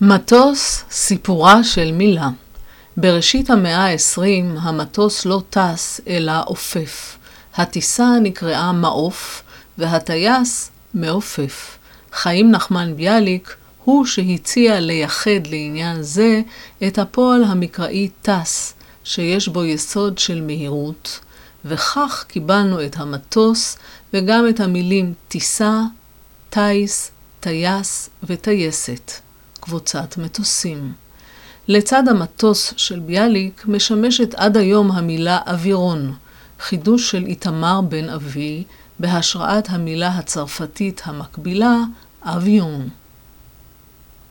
מטוס, סיפורה של מילה. בראשית המאה ה-20 המטוס לא טס, אלא עופף. הטיסה נקראה מעוף, והטייס מעופף. חיים נחמן ביאליק הוא שהציע לייחד לעניין זה את הפועל המקראי טס, שיש בו יסוד של מהירות, וכך קיבלנו את המטוס וגם את המילים טיסה, טיס, טייס וטייסת. קבוצת מטוסים. לצד המטוס של ביאליק משמשת עד היום המילה אווירון, חידוש של איתמר בן אבי, בהשראת המילה הצרפתית המקבילה אביון.